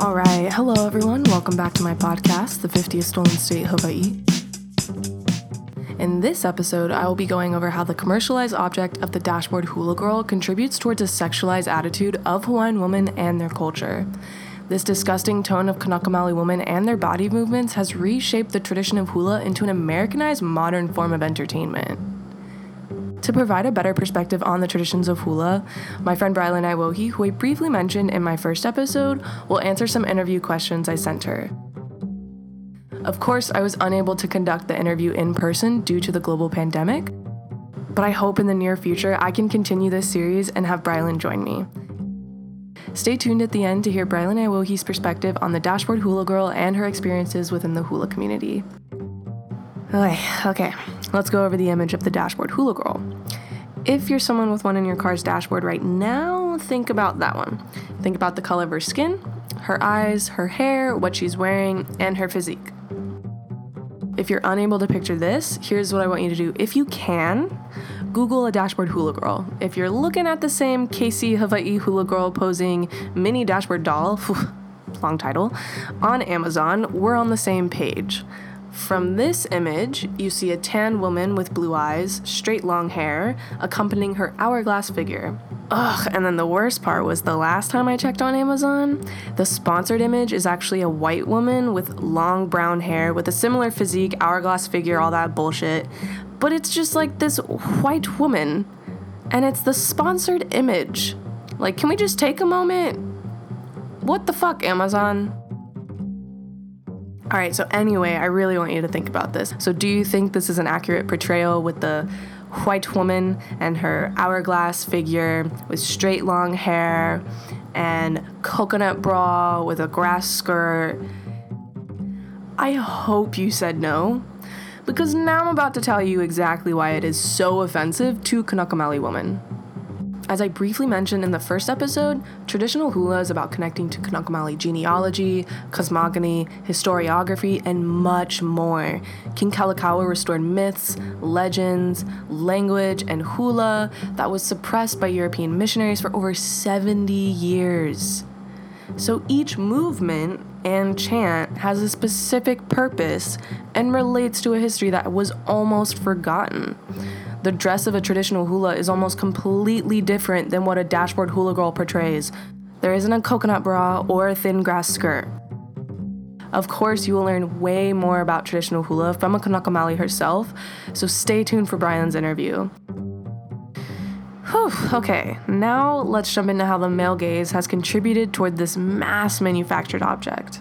All right. Hello, everyone. Welcome back to my podcast, The 50th Stolen State, Hawaii. In this episode, I will be going over how the commercialized object of the dashboard hula girl contributes towards a sexualized attitude of Hawaiian women and their culture. This disgusting tone of Kanaka Maoli women and their body movements has reshaped the tradition of hula into an Americanized modern form of entertainment. To provide a better perspective on the traditions of hula, my friend Brylan Iwohi, who I briefly mentioned in my first episode, will answer some interview questions I sent her. Of course, I was unable to conduct the interview in person due to the global pandemic, but I hope in the near future I can continue this series and have Brylan join me. Stay tuned at the end to hear Brylan Iwohi's perspective on the dashboard hula girl and her experiences within the hula community. Okay, okay, let's go over the image of the dashboard hula girl. If you're someone with one in your car's dashboard right now, think about that one. Think about the color of her skin, her eyes, her hair, what she's wearing, and her physique. If you're unable to picture this, here's what I want you to do. If you can, Google a dashboard hula girl. If you're looking at the same KC Hawaii hula girl posing mini dashboard doll, long title, on Amazon, we're on the same page. From this image, you see a tan woman with blue eyes, straight long hair, accompanying her hourglass figure. Ugh, and then the worst part was the last time I checked on Amazon, the sponsored image is actually a white woman with long brown hair with a similar physique, hourglass figure, all that bullshit. But it's just like this white woman, and it's the sponsored image. Like, can we just take a moment? What the fuck, Amazon? All right, so anyway, I really want you to think about this. So, do you think this is an accurate portrayal with the white woman and her hourglass figure with straight long hair and coconut bra with a grass skirt? I hope you said no, because now I'm about to tell you exactly why it is so offensive to Kanaka Maoli women. As I briefly mentioned in the first episode, traditional hula is about connecting to Kanaka Maoli genealogy, cosmogony, historiography, and much more. King Kalakaua restored myths, legends, language, and hula that was suppressed by European missionaries for over 70 years. So each movement and chant has a specific purpose and relates to a history that was almost forgotten the dress of a traditional hula is almost completely different than what a dashboard hula girl portrays. There isn't a coconut bra or a thin grass skirt. Of course, you will learn way more about traditional hula from a Kanaka Maoli herself, so stay tuned for Brian's interview. Whew, okay, now let's jump into how the male gaze has contributed toward this mass manufactured object.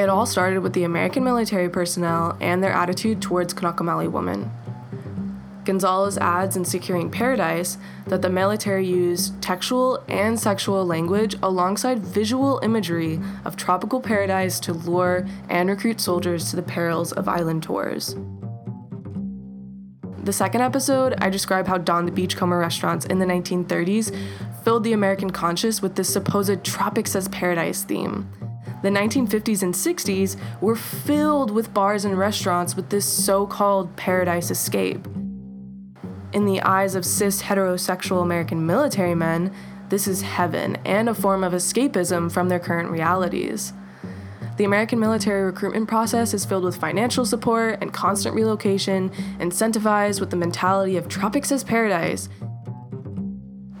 It all started with the American military personnel and their attitude towards Kanaka Maoli women. Gonzalez adds in Securing Paradise that the military used textual and sexual language alongside visual imagery of tropical paradise to lure and recruit soldiers to the perils of island tours. The second episode, I describe how Don the Beachcomber restaurants in the 1930s filled the American conscious with this supposed Tropics as Paradise theme the 1950s and 60s were filled with bars and restaurants with this so called paradise escape. In the eyes of cis heterosexual American military men, this is heaven and a form of escapism from their current realities. The American military recruitment process is filled with financial support and constant relocation, incentivized with the mentality of tropics as paradise,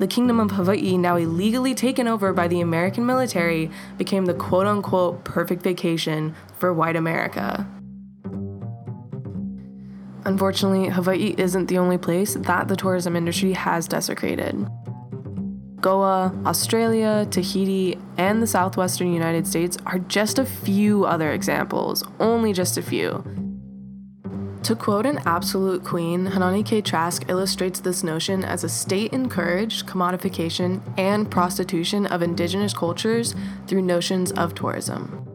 the Kingdom of Hawaii, now illegally taken over by the American military, became the quote unquote perfect vacation for white America. Unfortunately, Hawaii isn't the only place that the tourism industry has desecrated. Goa, Australia, Tahiti, and the southwestern United States are just a few other examples, only just a few. To quote an absolute queen, Haunani K. Trask illustrates this notion as a state encouraged commodification and prostitution of indigenous cultures through notions of tourism.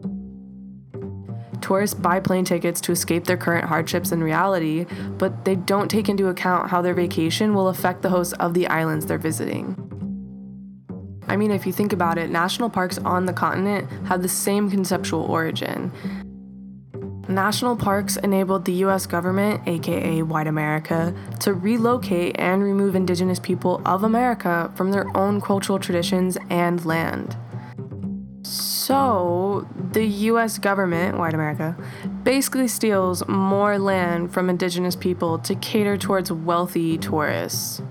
Tourists buy plane tickets to escape their current hardships and reality, but they don't take into account how their vacation will affect the hosts of the islands they're visiting. I mean, if you think about it, national parks on the continent have the same conceptual origin. National parks enabled the US government, aka white America, to relocate and remove indigenous people of America from their own cultural traditions and land. So, the US government, white America, basically steals more land from indigenous people to cater towards wealthy tourists.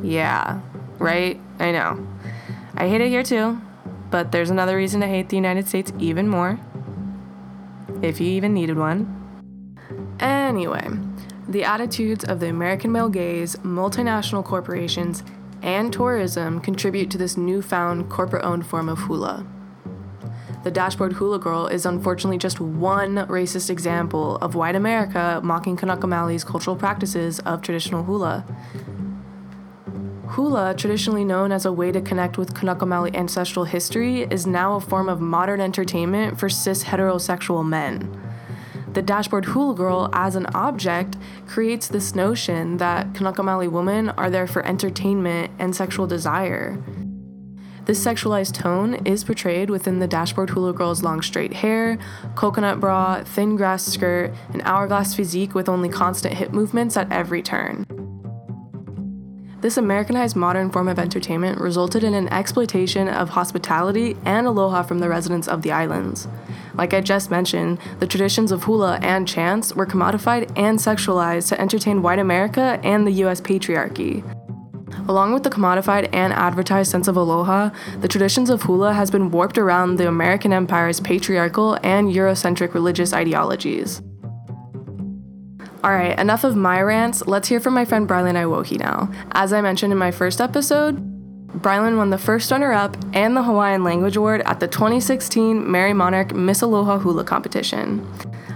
Yeah, right? I know. I hate it here too, but there's another reason to hate the United States even more. If you even needed one. Anyway, the attitudes of the American male gaze, multinational corporations, and tourism contribute to this newfound corporate owned form of hula. The dashboard hula girl is unfortunately just one racist example of white America mocking Kanaka Maoli's cultural practices of traditional hula. Hula, traditionally known as a way to connect with Kanaka Maoli ancestral history, is now a form of modern entertainment for cis heterosexual men. The dashboard hula girl, as an object, creates this notion that Kanaka Maoli women are there for entertainment and sexual desire. This sexualized tone is portrayed within the dashboard hula girl's long straight hair, coconut bra, thin grass skirt, and hourglass physique with only constant hip movements at every turn. This Americanized modern form of entertainment resulted in an exploitation of hospitality and aloha from the residents of the islands. Like I just mentioned, the traditions of hula and chants were commodified and sexualized to entertain white America and the US patriarchy. Along with the commodified and advertised sense of aloha, the traditions of hula has been warped around the American empire's patriarchal and Eurocentric religious ideologies. Alright, enough of my rants. Let's hear from my friend Brylan Iwohi now. As I mentioned in my first episode, Brylan won the first runner up and the Hawaiian Language Award at the 2016 Merrie Monarch Miss Aloha Hula competition.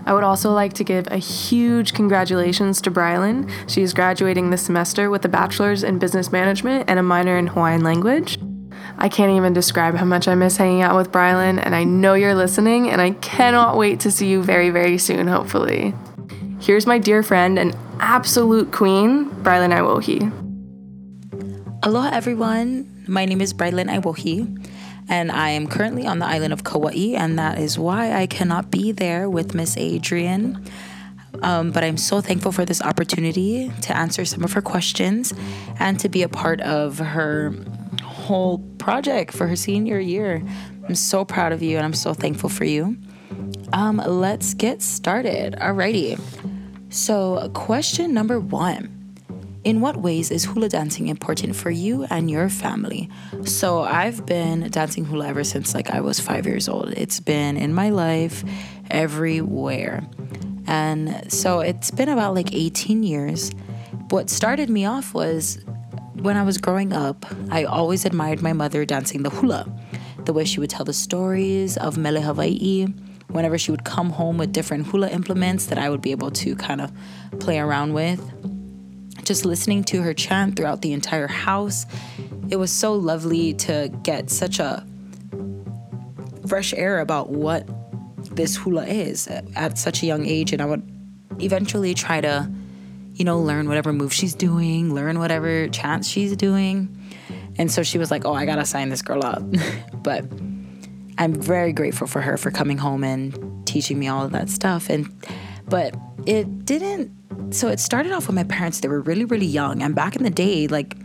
I would also like to give a huge congratulations to Brylan. She is graduating this semester with a bachelor's in business management and a minor in Hawaiian language. I can't even describe how much I miss hanging out with Brylan, and I know you're listening, and I cannot wait to see you very, very soon, hopefully. Here's my dear friend and absolute queen, Brylan Iwohi. Aloha, everyone. My name is Brylan Iwohi, and I am currently on the island of Kauai, and that is why I cannot be there with Miss Adrian. Um, but I'm so thankful for this opportunity to answer some of her questions and to be a part of her whole project for her senior year. I'm so proud of you and I'm so thankful for you. Um, let's get started. Alrighty. So, question number one In what ways is hula dancing important for you and your family? So, I've been dancing hula ever since like I was five years old. It's been in my life everywhere. And so, it's been about like 18 years. What started me off was when I was growing up, I always admired my mother dancing the hula. The way she would tell the stories of Mele Hawaii, whenever she would come home with different hula implements that I would be able to kind of play around with. Just listening to her chant throughout the entire house, it was so lovely to get such a fresh air about what this hula is at such a young age. And I would eventually try to, you know, learn whatever move she's doing, learn whatever chants she's doing. And so she was like, oh, I gotta sign this girl up. but I'm very grateful for her for coming home and teaching me all of that stuff. And but it didn't. So it started off with my parents. They were really, really young, and back in the day, like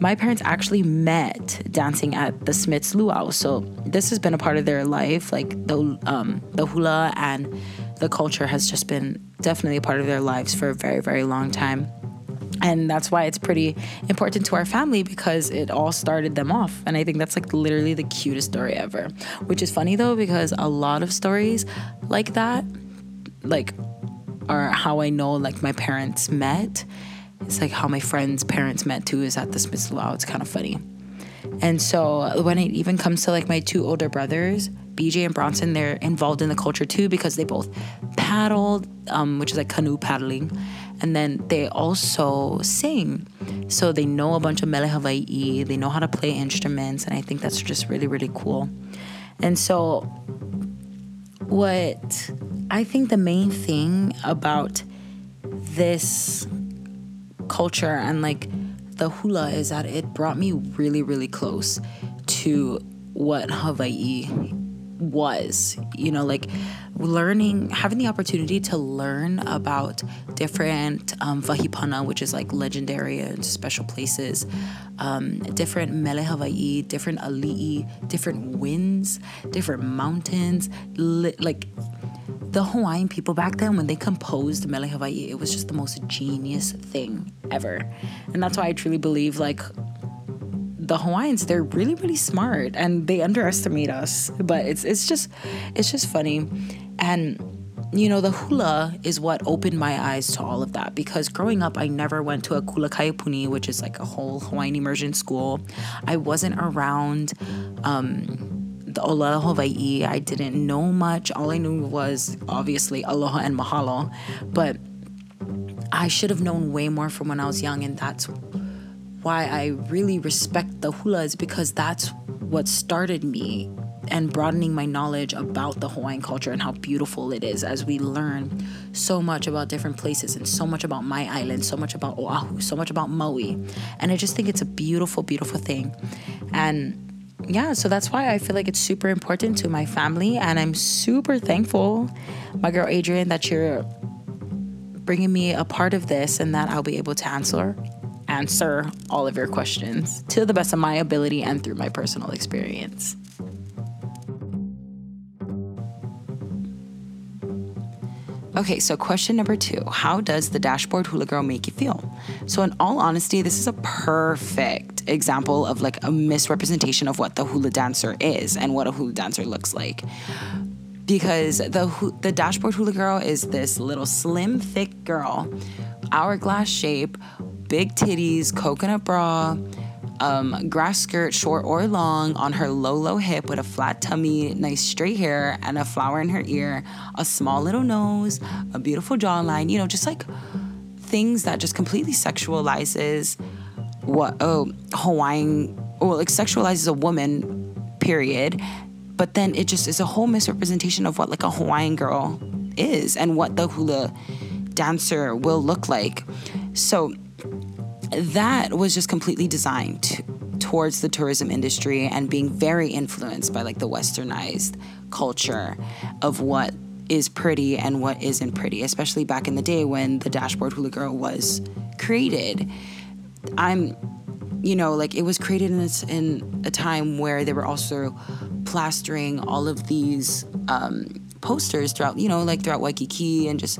my parents actually met dancing at the Smiths Luau. So this has been a part of their life. Like the um, the hula and the culture has just been definitely a part of their lives for a very, very long time and that's why it's pretty important to our family because it all started them off. And i think that's like literally the cutest story ever. Which is funny though because a lot of stories like that like are how i know like my parents met. It's like how my friends parents met too is at the smiths luau it's kind of funny. And so when it even comes to like my two older brothers bj and bronson they're involved in the culture too because they both paddled um, which is like canoe paddling and then they also sing. So they know a bunch of Mele Hawaii, they know how to play instruments, and I think that's just really, really cool. And so, what I think the main thing about this culture and like the hula is that it brought me really, really close to what Hawaii was you know like learning having the opportunity to learn about different um, wahi pana which is like legendary and special places um, different mele hawaii different ali'i different winds different mountains li- like the Hawaiian people back then, when they composed Mele Hawaii, it was just the most genius thing ever. And that's why I truly believe, like, the Hawaiians, they're really, really smart and they underestimate us. But it's it's just it's just funny. And you know, the hula is what opened my eyes to all of that because growing up, I never went to a kula kaiapuni, which is like a whole Hawaiian immersion school. I wasn't around um, the Aloha Hawaii. I didn't know much. All I knew was obviously aloha and mahalo, but I should have known way more from when I was young, and that's why I really respect the hula is because that's what started me and broadening my knowledge about the Hawaiian culture and how beautiful it is as we learn so much about different places and so much about my island, so much about Oahu, so much about Maui. And I just think it's a beautiful, beautiful thing. And yeah, so that's why I feel like it's super important to my family. And I'm super thankful, my girl Adrian, that you're bringing me a part of this and that I'll be able to answer answer all of your questions to the best of my ability and through my personal experience. Okay, so question number two How does the dashboard hula girl make you feel? So, in all honesty, this is a perfect example of like a misrepresentation of what the hula dancer is and what a hula dancer looks like. Because the, the dashboard hula girl is this little slim, thick girl, hourglass shape, big titties, coconut bra, um, grass skirt, short or long, on her low, low hip with a flat tummy, nice straight hair, and a flower in her ear, a small little nose, a beautiful jawline, you know, just like things that just completely sexualizes what, oh, Hawaiian, well, like sexualizes a woman, period. But then it just is a whole misrepresentation of what like a Hawaiian girl is and what the hula dancer will look like. So, that was just completely designed towards the tourism industry and being very influenced by like the westernized culture of what is pretty and what isn't pretty, especially back in the day when the dashboard hula girl was created. I'm, you know, like it was created in a, in a time where they were also plastering all of these um, posters throughout, you know, like throughout Waikiki and just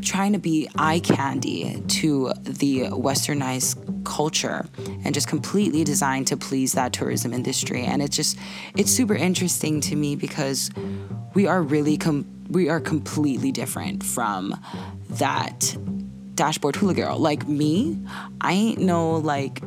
trying to be eye candy to the westernized culture and just completely designed to please that tourism industry. And it's just it's super interesting to me because we are really com- we are completely different from that dashboard hula girl. Like me i ain't no like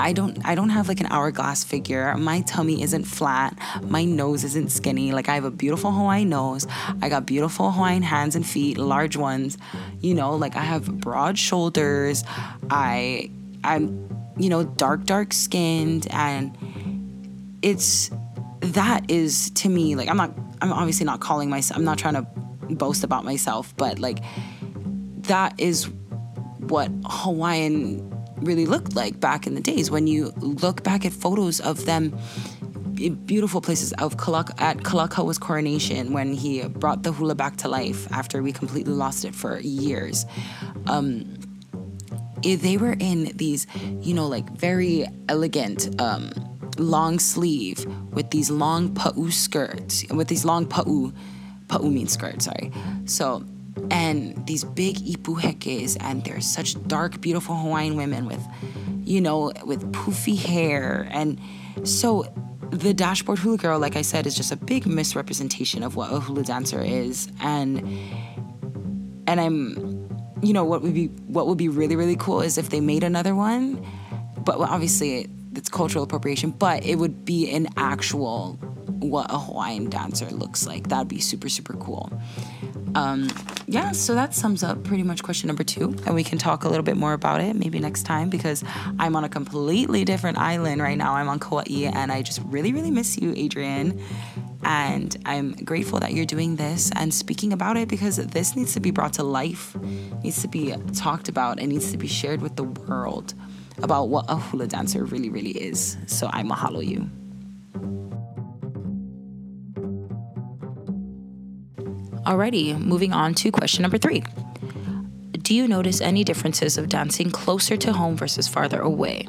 I don't I don't have like an hourglass figure. My tummy isn't flat. My nose isn't skinny. Like I have a beautiful Hawaiian nose. I got beautiful Hawaiian hands and feet, large ones. You know, like I have broad shoulders. I I'm you know, dark dark skinned and it's that is to me like I'm not I'm obviously not calling myself I'm not trying to boast about myself, but like that is what Hawaiian really looked like back in the days when you look back at photos of them beautiful places of Kalaka, at Kalakaua's coronation when he brought the hula back to life after we completely lost it for years. Um, they were in these, you know, like very elegant um, long sleeve with these long pa'u skirts, with these long pa'u, pa'u means skirt, sorry. So and these big ipu hekes and they're such dark beautiful hawaiian women with you know with poofy hair. And so the dashboard hula girl like i said is just a big misrepresentation of what a hula dancer is. And and i'm you know what would be what would be really really cool is if they made another one. But obviously it's cultural appropriation but it would be an actual what a hawaiian dancer looks like. That'd be super super cool um, yeah, so that sums up pretty much question number two. And we can talk a little bit more about it maybe next time because I'm on a completely different island right now. I'm on Kauai and I just really, really miss you, Adrian. And I'm grateful that you're doing this and speaking about it because this needs to be brought to life, needs to be talked about, and needs to be shared with the world about what a hula dancer really, really is. So I mahalo you. Alrighty, moving on to question number three. Do you notice any differences of dancing closer to home versus farther away?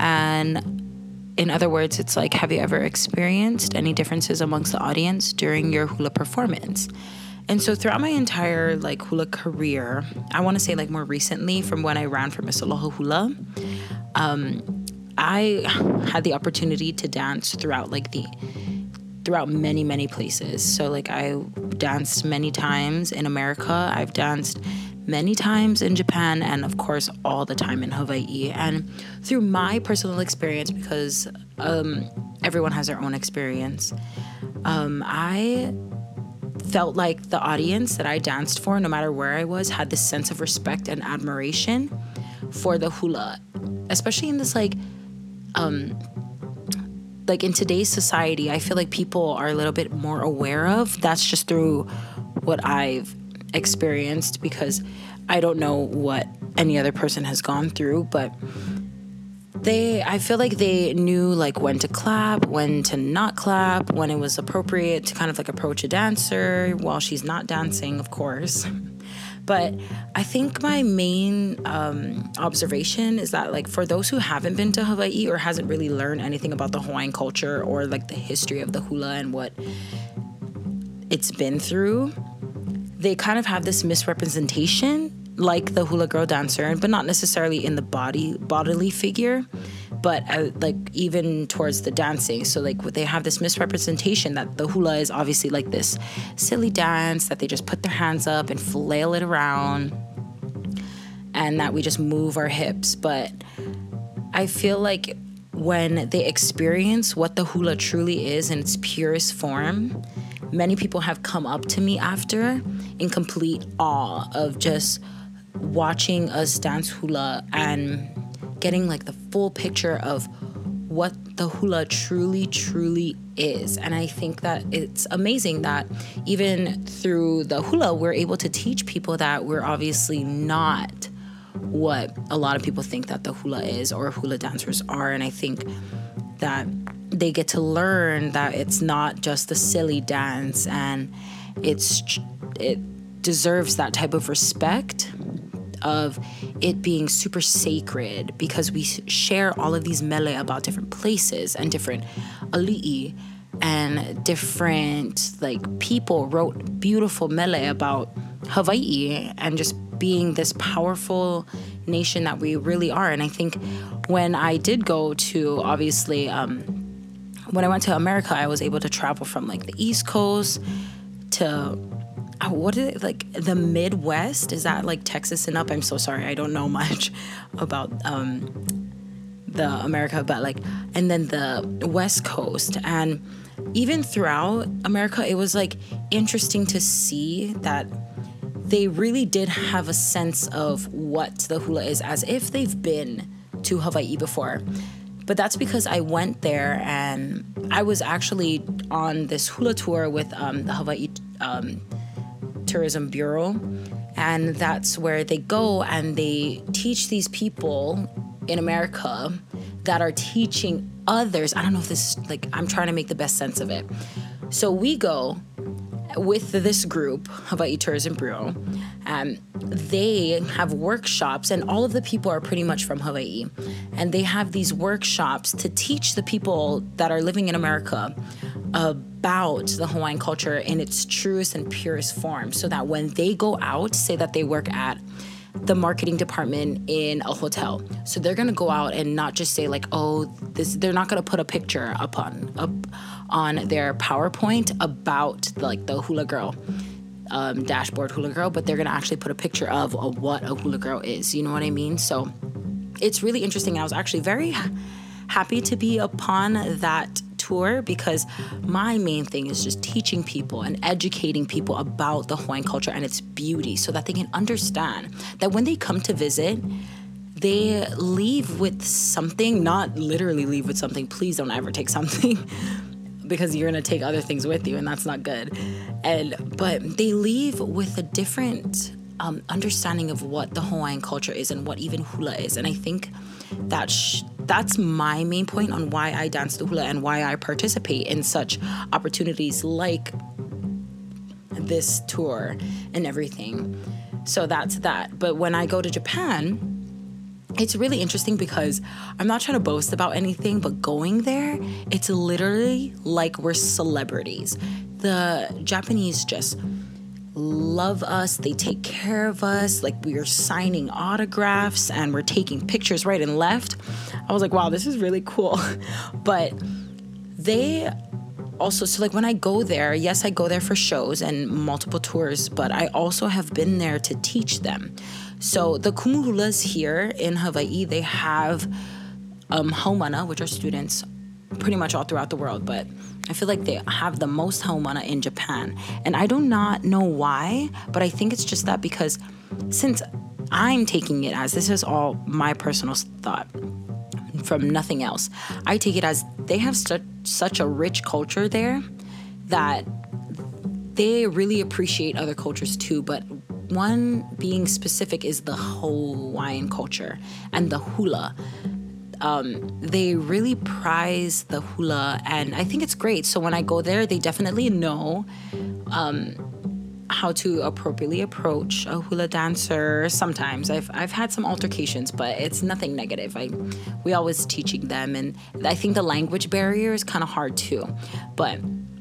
And in other words, it's like, have you ever experienced any differences amongst the audience during your hula performance? And so throughout my entire like hula career, I want to say like more recently from when I ran for Miss Aloha Hula, um, I had the opportunity to dance throughout like the throughout many many places. So like I danced many times in America. I've danced many times in Japan and of course all the time in Hawaii. And through my personal experience because um, everyone has their own experience. Um, I felt like the audience that I danced for, no matter where I was, had this sense of respect and admiration for the hula, especially in this like, um, like in today's society. I feel like people are a little bit more aware of. That's just through what I've experienced because I don't know what any other person has gone through, but they i feel like they knew like when to clap when to not clap when it was appropriate to kind of like approach a dancer while she's not dancing of course but i think my main um, observation is that like for those who haven't been to hawaii or hasn't really learned anything about the hawaiian culture or like the history of the hula and what it's been through they kind of have this misrepresentation like the hula girl dancer, but not necessarily in the body bodily figure, but like even towards the dancing. So like they have this misrepresentation that the hula is obviously like this silly dance that they just put their hands up and flail it around, and that we just move our hips. But I feel like when they experience what the hula truly is in its purest form, many people have come up to me after in complete awe of just watching us dance hula and getting like the full picture of what the hula truly, truly is. And I think that it's amazing that even through the hula, we're able to teach people that we're obviously not what a lot of people think that the hula is or hula dancers are. And I think that they get to learn that it's not just a silly dance and it's it deserves that type of respect of it being super sacred because we share all of these mele about different places and different ali'i and different like people wrote beautiful mele about Hawaii and just being this powerful nation that we really are. And I think when I did go to obviously um, when I went to America, I was able to travel from like the East Coast to uh, what is it like the Midwest? Is that like Texas and up? I'm so sorry, I don't know much about um, the America, but like, and then the West Coast, and even throughout America, it was like interesting to see that they really did have a sense of what the hula is, as if they've been to Hawaii before. But that's because I went there and I was actually on this hula tour with um, the Hawaii um, Tourism Bureau. And that's where they go and they teach these people in America that are teaching others. I don't know if this, like, I'm trying to make the best sense of it. So we go with this group, Hawaii Tourism Bureau, um, they have workshops, and all of the people are pretty much from Hawaii. And they have these workshops to teach the people that are living in America about the Hawaiian culture in its truest and purest form so that when they go out, say that they work at the marketing department in a hotel. So they're gonna go out and not just say like, oh, this. They're not gonna put a picture upon up on their PowerPoint about like the hula girl um, dashboard hula girl, but they're gonna actually put a picture of, of what a hula girl is. You know what I mean? So it's really interesting. I was actually very happy to be upon that tour because my main thing is just teaching people and educating people about the Hawaiian culture and its beauty so that they can understand that when they come to visit, they leave with something, not literally leave with something. Please don't ever take something because you're going to take other things with you and that's not good. And but they leave with a different um, understanding of what the Hawaiian culture is and what even hula is. And I think that sh- that's my main point on why I dance the hula and why I participate in such opportunities like this tour and everything. So that's that. But when I go to Japan, it's really interesting because I'm not trying to boast about anything, but going there, it's literally like we're celebrities. The Japanese just love us, they take care of us, like we are signing autographs and we're taking pictures right and left. I was like, wow, this is really cool. but they also so like when I go there, yes, I go there for shows and multiple tours, but I also have been there to teach them. So the kumu hulas here in Hawaii, they have um, haumana, which are students pretty much all throughout the world, but I feel like they have the most haumana in Japan. And I do not know why, but I think it's just that because since I'm taking it as this is all my personal thought from nothing else. I take it as they have such such a rich culture there that they really appreciate other cultures too, but one being specific is the Hawaiian culture and the hula. Um, they really prize the hula, and I think it's great. So when I go there, they definitely know um, how to appropriately approach a hula dancer. Sometimes I've I've had some altercations, but it's nothing negative. I we always teaching them, and I think the language barrier is kind of hard too, but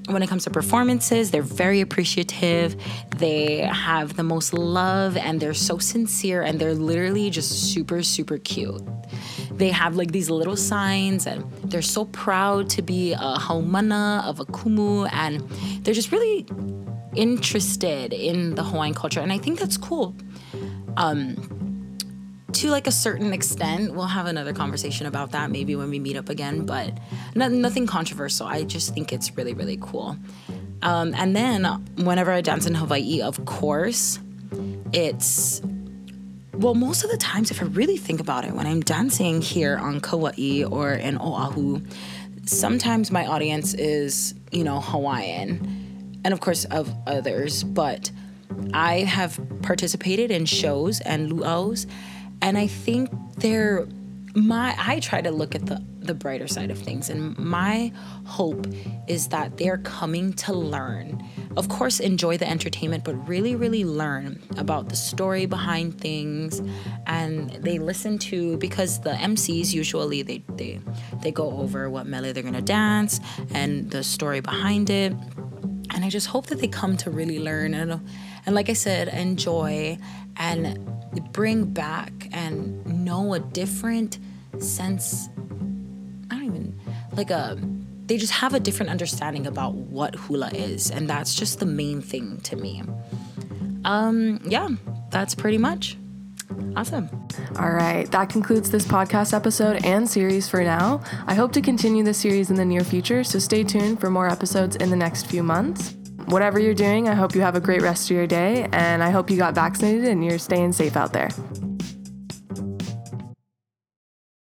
when it comes to performances, they're very appreciative. They have the most love and they're so sincere and they're literally just super, super cute. They have like these little signs and they're so proud to be a haumana of a kumu and they're just really interested in the Hawaiian culture. And I think that's cool. Um, to like a certain extent. We'll have another conversation about that maybe when we meet up again, but no, nothing controversial. I just think it's really, really cool. Um, and then whenever I dance in Hawaii, of course, it's well, most of the times, if I really think about it, when I'm dancing here on Kauai or in Oahu, sometimes my audience is, you know, Hawaiian and of course of others, but I have participated in shows and luau's and I think they're my I try to look at the the brighter side of things and my hope is that they're coming to learn. Of course enjoy the entertainment but really really learn about the story behind things and they listen to because the MCs usually they they they go over what mele they're going to dance and the story behind it. And I just hope that they come to really learn and and like I said enjoy and bring back and know a different sense. I don't even like a. They just have a different understanding about what hula is, and that's just the main thing to me. Um, yeah, that's pretty much. Awesome. All right, that concludes this podcast episode and series for now. I hope to continue this series in the near future, so stay tuned for more episodes in the next few months whatever you're doing, I hope you have a great rest of your day and I hope you got vaccinated and you're staying safe out there.